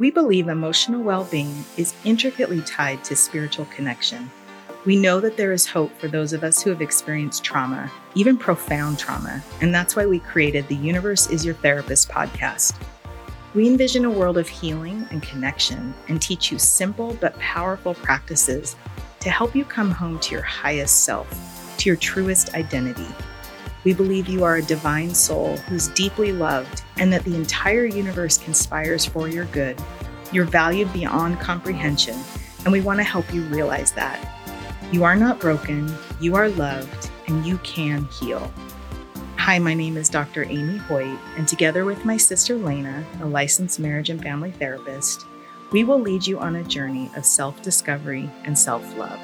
We believe emotional well being is intricately tied to spiritual connection. We know that there is hope for those of us who have experienced trauma, even profound trauma, and that's why we created the Universe is Your Therapist podcast. We envision a world of healing and connection and teach you simple but powerful practices to help you come home to your highest self, to your truest identity. We believe you are a divine soul who's deeply loved and that the entire universe conspires for your good. You're valued beyond comprehension, and we want to help you realize that. You are not broken, you are loved, and you can heal. Hi, my name is Dr. Amy Hoyt, and together with my sister Lena, a licensed marriage and family therapist, we will lead you on a journey of self discovery and self love.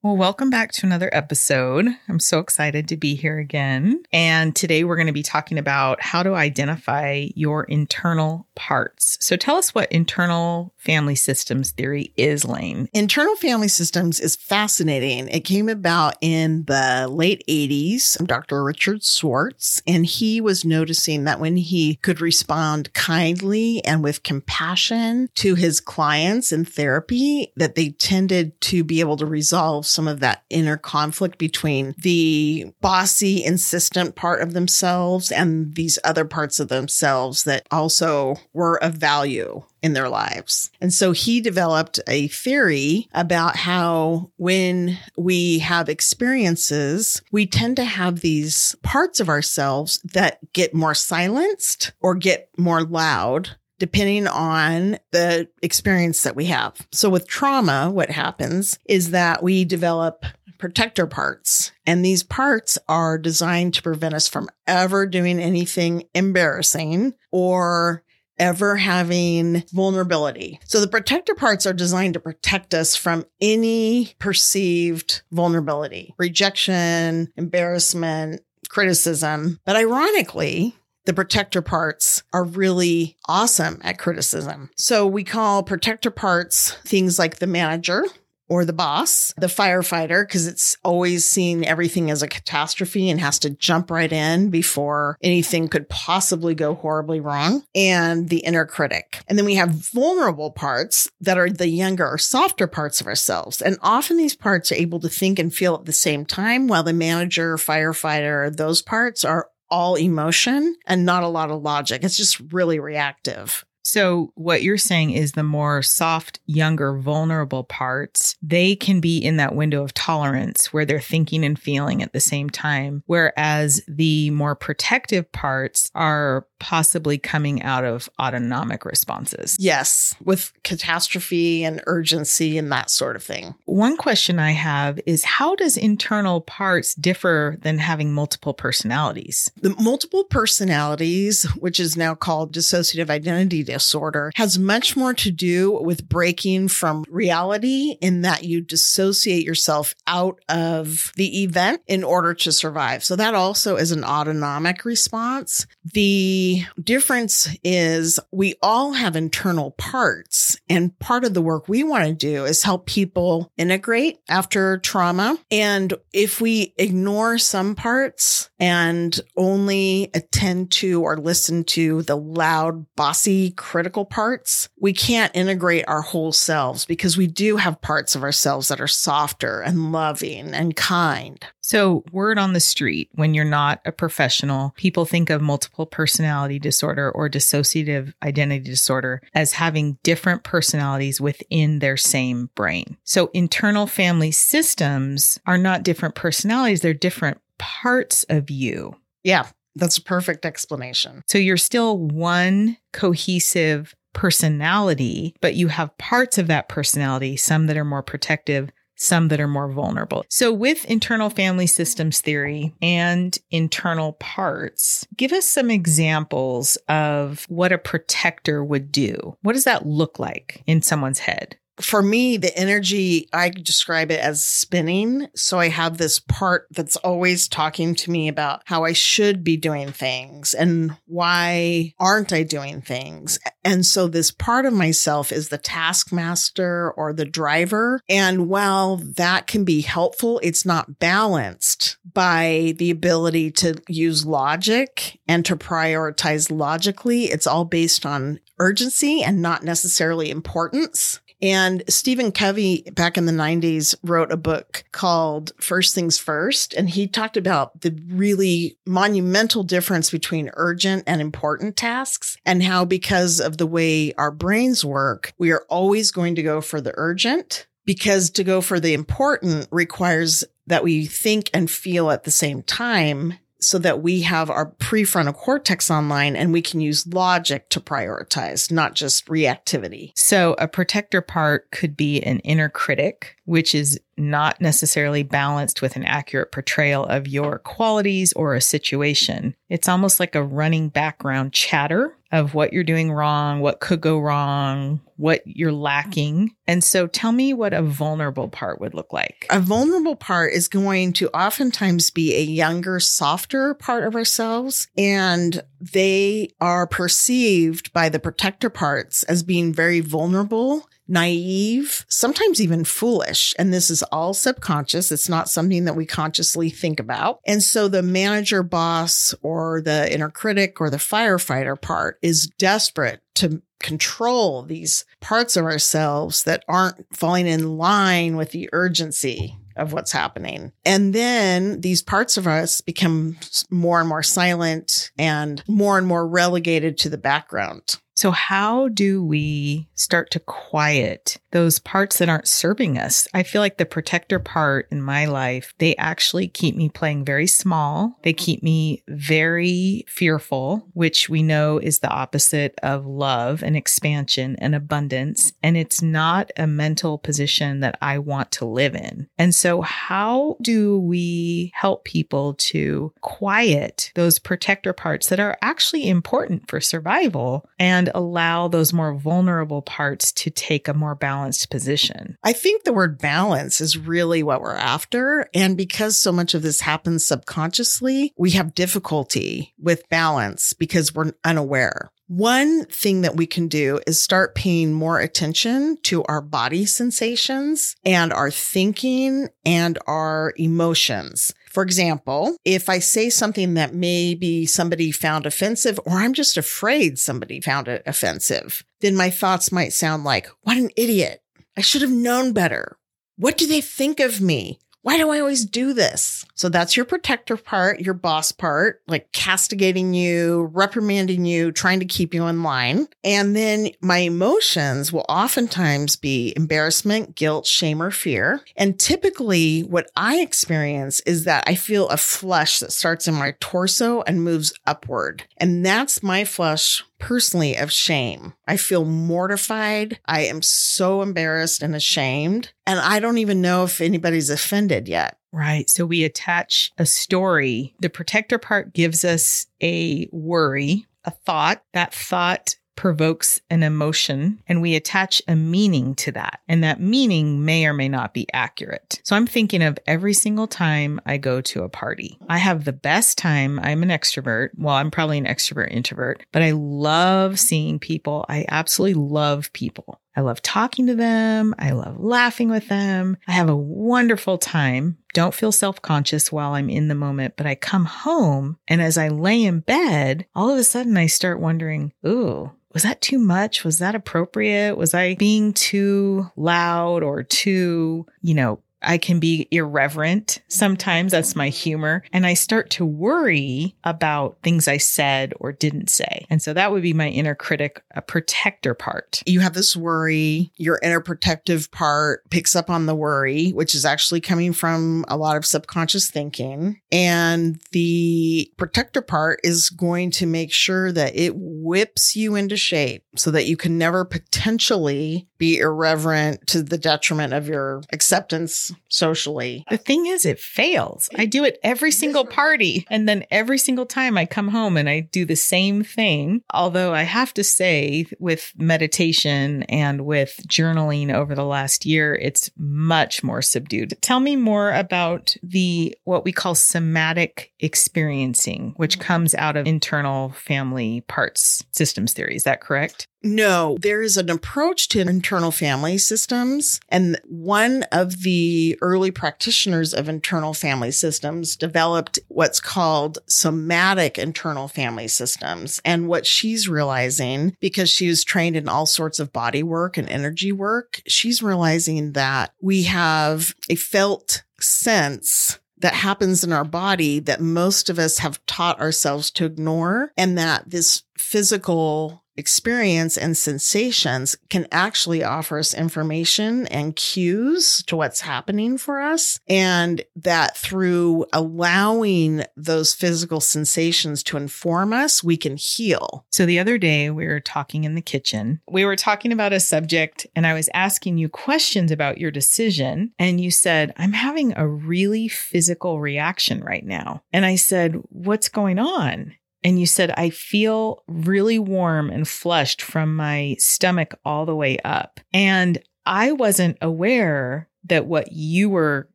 Well, welcome back to another episode. I'm so excited to be here again. And today we're going to be talking about how to identify your internal parts. So tell us what internal family systems theory is, Lane. Internal family systems is fascinating. It came about in the late 80s. Dr. Richard Schwartz, and he was noticing that when he could respond kindly and with compassion to his clients in therapy, that they tended to be able to resolve some of that inner conflict between the bossy, insistent part of themselves and these other parts of themselves that also were of value in their lives. And so he developed a theory about how when we have experiences, we tend to have these parts of ourselves that get more silenced or get more loud depending on the experience that we have. So with trauma, what happens is that we develop protector parts. And these parts are designed to prevent us from ever doing anything embarrassing or ever having vulnerability. So the protector parts are designed to protect us from any perceived vulnerability, rejection, embarrassment, criticism. But ironically, the protector parts are really awesome at criticism. So we call protector parts things like the manager, or the boss, the firefighter, because it's always seeing everything as a catastrophe and has to jump right in before anything could possibly go horribly wrong, and the inner critic. And then we have vulnerable parts that are the younger or softer parts of ourselves. And often these parts are able to think and feel at the same time, while the manager, firefighter, those parts are all emotion and not a lot of logic. It's just really reactive. So, what you're saying is the more soft, younger, vulnerable parts, they can be in that window of tolerance where they're thinking and feeling at the same time. Whereas the more protective parts are possibly coming out of autonomic responses. Yes, with catastrophe and urgency and that sort of thing. One question I have is how does internal parts differ than having multiple personalities? The multiple personalities, which is now called dissociative identity disorder, has much more to do with breaking from reality in that you dissociate yourself out of the event in order to survive. So that also is an autonomic response. The difference is we all have internal parts and part of the work we want to do is help people integrate after trauma. And if we ignore some parts and only attend to or listen to the loud, bossy, critical parts, we can't integrate our whole selves because we do have parts of ourselves that are softer and loving and kind. So, word on the street when you're not a professional, people think of multiple personality disorder or dissociative identity disorder as having different personalities within their same brain. So, internal family systems are not different personalities, they're different parts of you. Yeah, that's a perfect explanation. So, you're still one cohesive personality, but you have parts of that personality, some that are more protective, some that are more vulnerable. So, with internal family systems theory and internal parts, give us some examples of what a protector would do. What does that look like in someone's head? For me, the energy, I describe it as spinning. So I have this part that's always talking to me about how I should be doing things and why aren't I doing things. And so this part of myself is the taskmaster or the driver. And while that can be helpful, it's not balanced by the ability to use logic and to prioritize logically. It's all based on urgency and not necessarily importance. And Stephen Covey back in the 90s wrote a book called First Things First. And he talked about the really monumental difference between urgent and important tasks and how because of the way our brains work, we are always going to go for the urgent because to go for the important requires that we think and feel at the same time so that we have our prefrontal cortex online and we can use logic to prioritize, not just reactivity. So a protector part could be an inner critic, which is not necessarily balanced with an accurate portrayal of your qualities or a situation. It's almost like a running background chatter of what you're doing wrong, what could go wrong, what you're lacking. And so tell me what a vulnerable part would look like. A vulnerable part is going to oftentimes be a younger, softer part of ourselves. And they are perceived by the protector parts as being very vulnerable naive, sometimes even foolish. And this is all subconscious. It's not something that we consciously think about. And so the manager, boss, or the inner critic or the firefighter part is desperate to control these parts of ourselves that aren't falling in line with the urgency of what's happening. And then these parts of us become more and more silent and more and more relegated to the background. So, how do we start to quiet those parts that aren't serving us? I feel like the protector part in my life, they actually keep me playing very small. They keep me very fearful, which we know is the opposite of love and expansion and abundance. And it's not a mental position that I want to live in. And so, how do we help people to quiet those protector parts that are actually important for survival and allow those more vulnerable parts to take a more balanced position. I think the word balance is really what we're after. And because so much of this happens subconsciously, we have difficulty with balance because we're unaware. One thing that we can do is start paying more attention to our body sensations and our thinking and our emotions. For example, if I say something that maybe somebody found offensive, or I'm just afraid somebody found it offensive, then my thoughts might sound like, what an idiot. I should have known better. What do they think of me? Why do I always do this? So that's your protector part, your boss part, like castigating you, reprimanding you, trying to keep you in line. And then my emotions will oftentimes be embarrassment, guilt, shame, or fear. And typically what I experience is that I feel a flush that starts in my torso and moves upward. And that's my flush personally of shame. I feel mortified. I am so embarrassed and ashamed. And I don't even know if anybody's offended yet. Right. So we attach a story. The protector part gives us a worry, a thought. That thought provokes an emotion and we attach a meaning to that. And that meaning may or may not be accurate. So I'm thinking of every single time I go to a party. I have the best time. I'm an extrovert. Well, I'm probably an extrovert introvert, but I love seeing people. I absolutely love people. I love talking to them. I love laughing with them. I have a wonderful time. Don't feel self conscious while I'm in the moment, but I come home and as I lay in bed, all of a sudden I start wondering, ooh, was that too much? Was that appropriate? Was I being too loud or too, you know, I can be irreverent. Sometimes that's my humor. And I start to worry about things I said or didn't say. And so that would be my inner critic, a protector part. You have this worry, your inner protective part picks up on the worry, which is actually coming from a lot of subconscious thinking. And the protector part is going to make sure that it whips you into shape so that you can never potentially be irreverent to the detriment of your acceptance socially. The thing is, it fails. I do it every single party. And then every single time I come home and I do the same thing. Although I have to say, with meditation and with journaling over the last year, it's much more subdued. Tell me more about the what we call somatic experiencing, which mm-hmm. comes out of internal family parts systems theory. Is that correct? No, there is an approach to internal family systems. And one of the early practitioners of internal family systems developed what's called somatic internal family systems. And what she's realizing, because she was trained in all sorts of body work and energy work, she's realizing that we have a felt sense that happens in our body that most of us have taught ourselves to ignore and that this physical experience and sensations can actually offer us information and cues to what's happening for us. And that through allowing those physical sensations to inform us, we can heal. So the other day we were talking in the kitchen. We were talking about a subject and I was asking you questions about your decision. And you said, I'm having a really physical reaction right now. And I said, What's going on? And you said, I feel really warm and flushed from my stomach all the way up. And I wasn't aware that what you were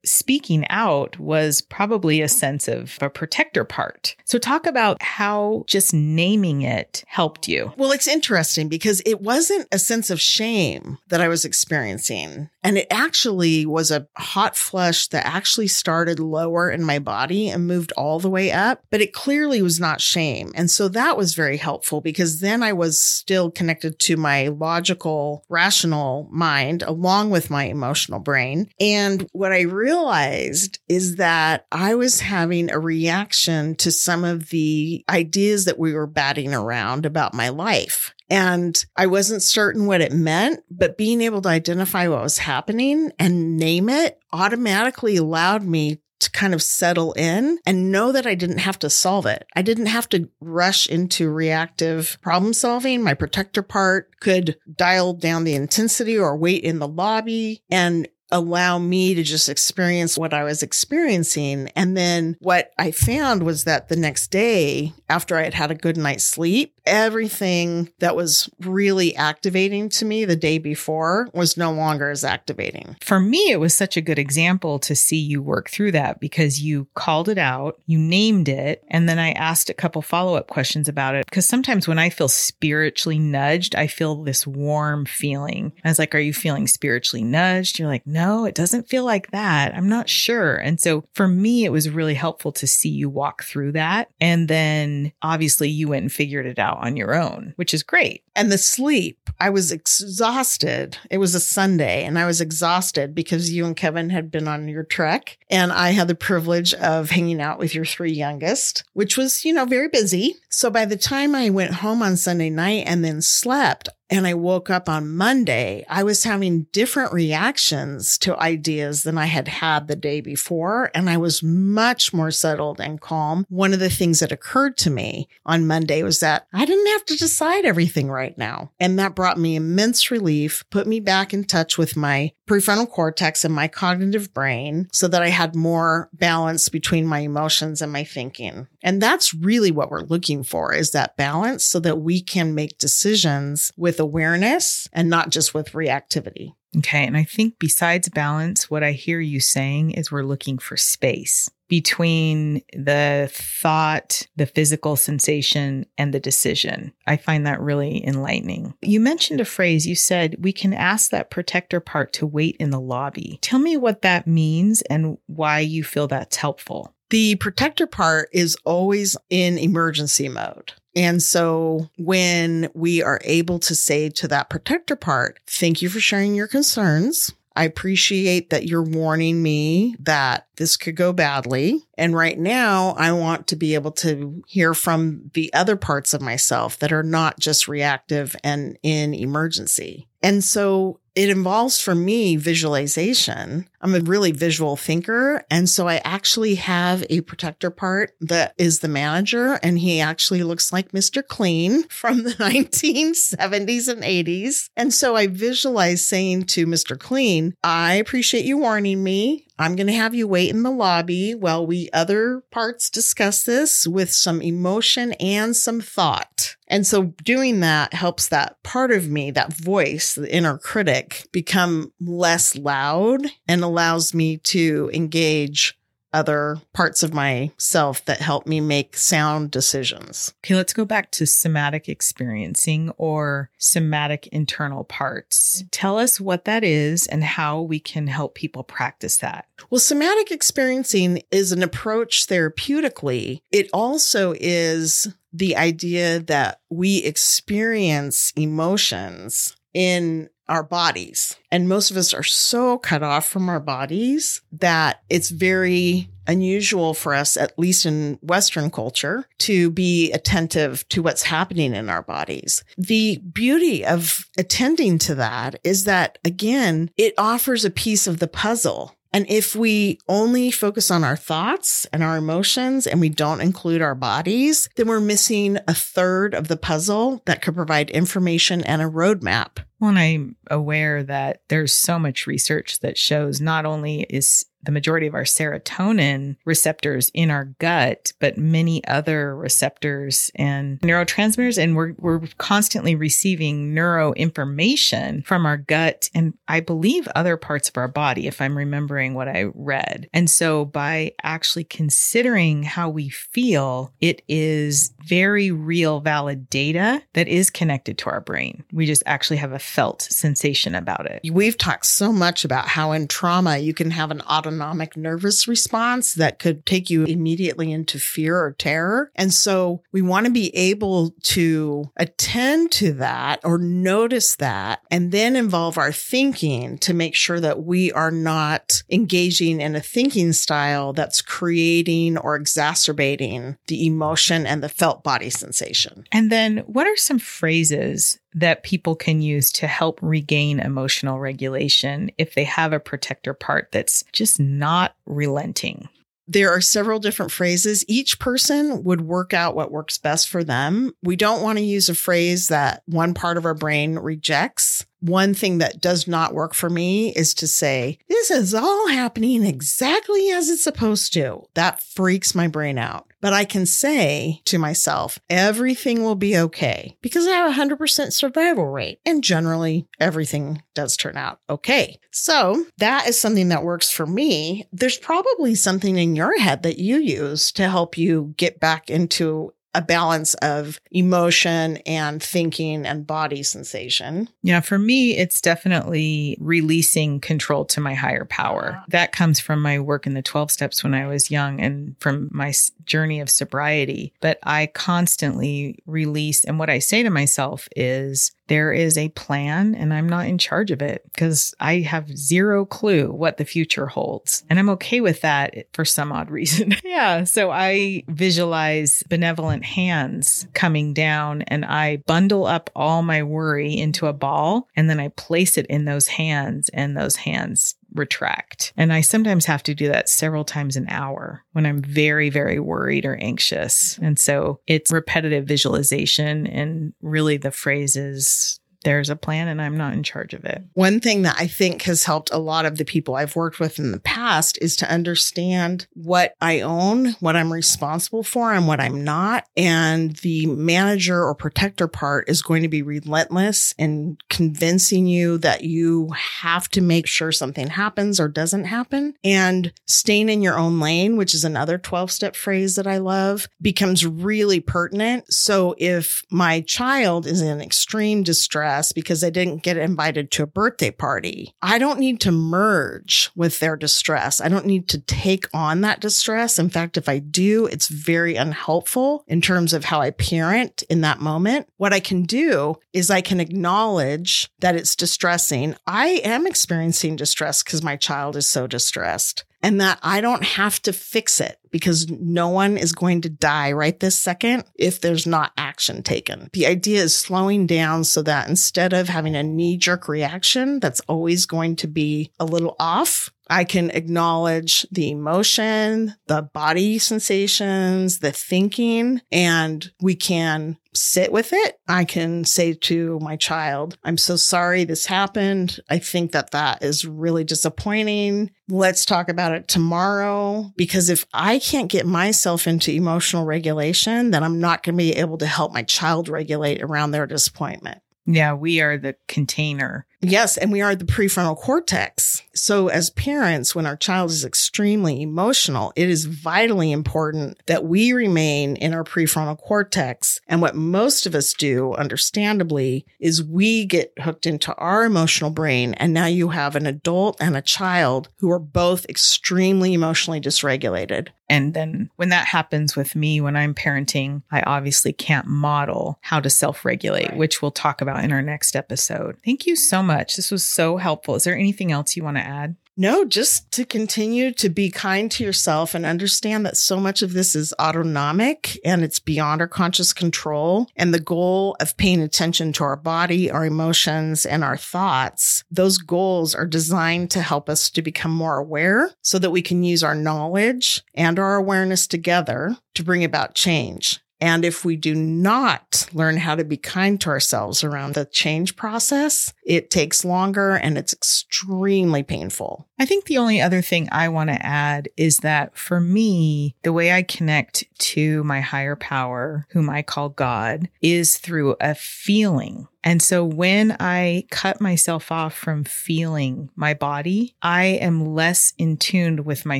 speaking out was probably a sense of a protector part. So, talk about how just naming it helped you. Well, it's interesting because it wasn't a sense of shame that I was experiencing. And it actually was a hot flush that actually started lower in my body and moved all the way up, but it clearly was not shame. And so that was very helpful because then I was still connected to my logical, rational mind along with my emotional brain. And what I realized is that I was having a reaction to some of the ideas that we were batting around about my life. And I wasn't certain what it meant, but being able to identify what was happening and name it automatically allowed me to kind of settle in and know that I didn't have to solve it. I didn't have to rush into reactive problem solving. My protector part could dial down the intensity or wait in the lobby and allow me to just experience what I was experiencing. And then what I found was that the next day, after I had had a good night's sleep, everything that was really activating to me the day before was no longer as activating. For me, it was such a good example to see you work through that because you called it out, you named it, and then I asked a couple follow up questions about it. Because sometimes when I feel spiritually nudged, I feel this warm feeling. I was like, Are you feeling spiritually nudged? You're like, No, it doesn't feel like that. I'm not sure. And so for me, it was really helpful to see you walk through that. And then obviously you went and figured it out on your own, which is great. And the sleep, I was exhausted. It was a Sunday and I was exhausted because you and Kevin had been on your trek. And I had the privilege of hanging out with your three youngest, which was, you know, very busy. So by the time I went home on Sunday night and then slept, and I woke up on Monday, I was having different reactions to ideas than I had had the day before. And I was much more settled and calm. One of the things that occurred to me on Monday was that I didn't have to decide everything right now. And that brought me immense relief, put me back in touch with my prefrontal cortex and my cognitive brain so that I had more balance between my emotions and my thinking. And that's really what we're looking for is that balance so that we can make decisions with awareness and not just with reactivity. Okay. And I think besides balance, what I hear you saying is we're looking for space between the thought, the physical sensation, and the decision. I find that really enlightening. You mentioned a phrase, you said, we can ask that protector part to wait in the lobby. Tell me what that means and why you feel that's helpful. The protector part is always in emergency mode. And so when we are able to say to that protector part, thank you for sharing your concerns. I appreciate that you're warning me that this could go badly. And right now, I want to be able to hear from the other parts of myself that are not just reactive and in emergency. And so it involves for me visualization. I'm a really visual thinker. And so I actually have a protector part that is the manager, and he actually looks like Mr. Clean from the 1970s and 80s. And so I visualize saying to Mr. Clean, I appreciate you warning me. I'm going to have you wait in the lobby while we other parts discuss this with some emotion and some thought. And so doing that helps that part of me, that voice, the inner critic, become less loud and allows me to engage other parts of myself that help me make sound decisions. Okay, let's go back to somatic experiencing or somatic internal parts. Tell us what that is and how we can help people practice that. Well, somatic experiencing is an approach therapeutically. It also is the idea that we experience emotions in our bodies. And most of us are so cut off from our bodies that it's very unusual for us, at least in Western culture, to be attentive to what's happening in our bodies. The beauty of attending to that is that, again, it offers a piece of the puzzle and if we only focus on our thoughts and our emotions and we don't include our bodies, then we're missing a third of the puzzle that could provide information and a roadmap. Well, and I'm aware that there's so much research that shows not only is the majority of our serotonin receptors in our gut, but many other receptors and neurotransmitters. And we're, we're constantly receiving neuro information from our gut and I believe other parts of our body, if I'm remembering what I read. And so by actually considering how we feel, it is very real, valid data that is connected to our brain. We just actually have a felt sensation about it. We've talked so much about how in trauma you can have an autonomic autonomic nervous response that could take you immediately into fear or terror. And so we want to be able to attend to that or notice that and then involve our thinking to make sure that we are not engaging in a thinking style that's creating or exacerbating the emotion and the felt body sensation. And then what are some phrases that people can use to help regain emotional regulation if they have a protector part that's just not relenting. There are several different phrases. Each person would work out what works best for them. We don't want to use a phrase that one part of our brain rejects one thing that does not work for me is to say, this is all happening exactly as it's supposed to. That freaks my brain out. But I can say to myself, everything will be okay because I have a 100% survival rate. And generally, everything does turn out okay. So that is something that works for me. There's probably something in your head that you use to help you get back into a balance of emotion and thinking and body sensation. Yeah, for me, it's definitely releasing control to my higher power. Ah. That comes from my work in the 12 steps when I was young and from my journey of sobriety. But I constantly release, and what I say to myself is, there is a plan and I'm not in charge of it because I have zero clue what the future holds. And I'm okay with that for some odd reason. yeah. So I visualize benevolent hands coming down and I bundle up all my worry into a ball and then I place it in those hands and those hands retract. And I sometimes have to do that several times an hour when I'm very, very worried or anxious. And so it's repetitive visualization and really the phrases there's a plan and I'm not in charge of it. One thing that I think has helped a lot of the people I've worked with in the past is to understand what I own, what I'm responsible for, and what I'm not. And the manager or protector part is going to be relentless in convincing you that you have to make sure something happens or doesn't happen. And staying in your own lane, which is another 12 step phrase that I love, becomes really pertinent. So if my child is in extreme distress, because they didn't get invited to a birthday party. I don't need to merge with their distress. I don't need to take on that distress. In fact, if I do, it's very unhelpful in terms of how I parent in that moment. What I can do is I can acknowledge that it's distressing. I am experiencing distress because my child is so distressed. And that I don't have to fix it because no one is going to die right this second if there's not action taken. The idea is slowing down so that instead of having a knee jerk reaction that's always going to be a little off, I can acknowledge the emotion, the body sensations, the thinking, and we can sit with it. I can say to my child, I'm so sorry this happened. I think that that is really disappointing. Let's talk about it tomorrow. Because if I can't get myself into emotional regulation, then I'm not going to be able to help my child regulate around their disappointment. Yeah, we are the container. Yes, and we are the prefrontal cortex. So, as parents, when our child is extremely emotional, it is vitally important that we remain in our prefrontal cortex. And what most of us do, understandably, is we get hooked into our emotional brain. And now you have an adult and a child who are both extremely emotionally dysregulated. And then when that happens with me, when I'm parenting, I obviously can't model how to self regulate, right. which we'll talk about in our next episode. Thank you so much. This was so helpful. Is there anything else you want to add? No, just to continue to be kind to yourself and understand that so much of this is autonomic and it's beyond our conscious control. And the goal of paying attention to our body, our emotions, and our thoughts, those goals are designed to help us to become more aware so that we can use our knowledge and our awareness together to bring about change. And if we do not learn how to be kind to ourselves around the change process, it takes longer and it's extremely painful. I think the only other thing I want to add is that for me, the way I connect to my higher power, whom I call God, is through a feeling. And so when I cut myself off from feeling my body, I am less in tune with my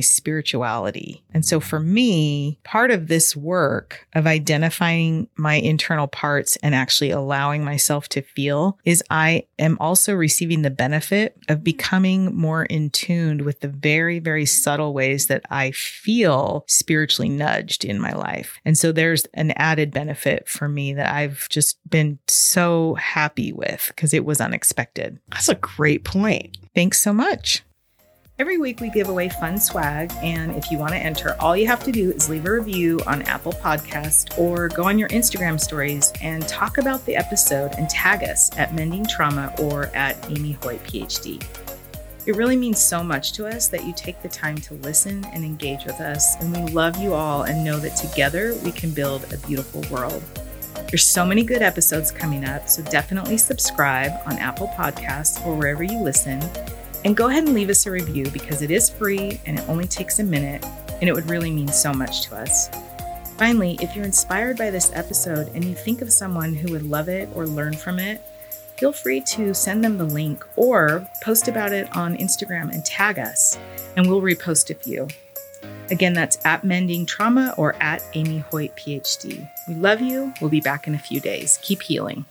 spirituality. And so for me, part of this work of identifying my internal parts and actually allowing myself to feel is I am also receiving the benefit of becoming more in tune with the very, very subtle ways that I feel spiritually nudged in my life. And so there's an added benefit for me that I've just been so happy with because it was unexpected. That's a great point. Thanks so much. Every week we give away fun swag, and if you want to enter, all you have to do is leave a review on Apple Podcast or go on your Instagram stories and talk about the episode and tag us at Mending Trauma or at Amy Hoyt PhD. It really means so much to us that you take the time to listen and engage with us, and we love you all and know that together we can build a beautiful world. There's so many good episodes coming up, so definitely subscribe on Apple Podcasts or wherever you listen. And go ahead and leave us a review because it is free and it only takes a minute, and it would really mean so much to us. Finally, if you're inspired by this episode and you think of someone who would love it or learn from it, feel free to send them the link or post about it on Instagram and tag us, and we'll repost a few. Again, that's at Mending Trauma or at Amy Hoyt PhD. We love you. We'll be back in a few days. Keep healing.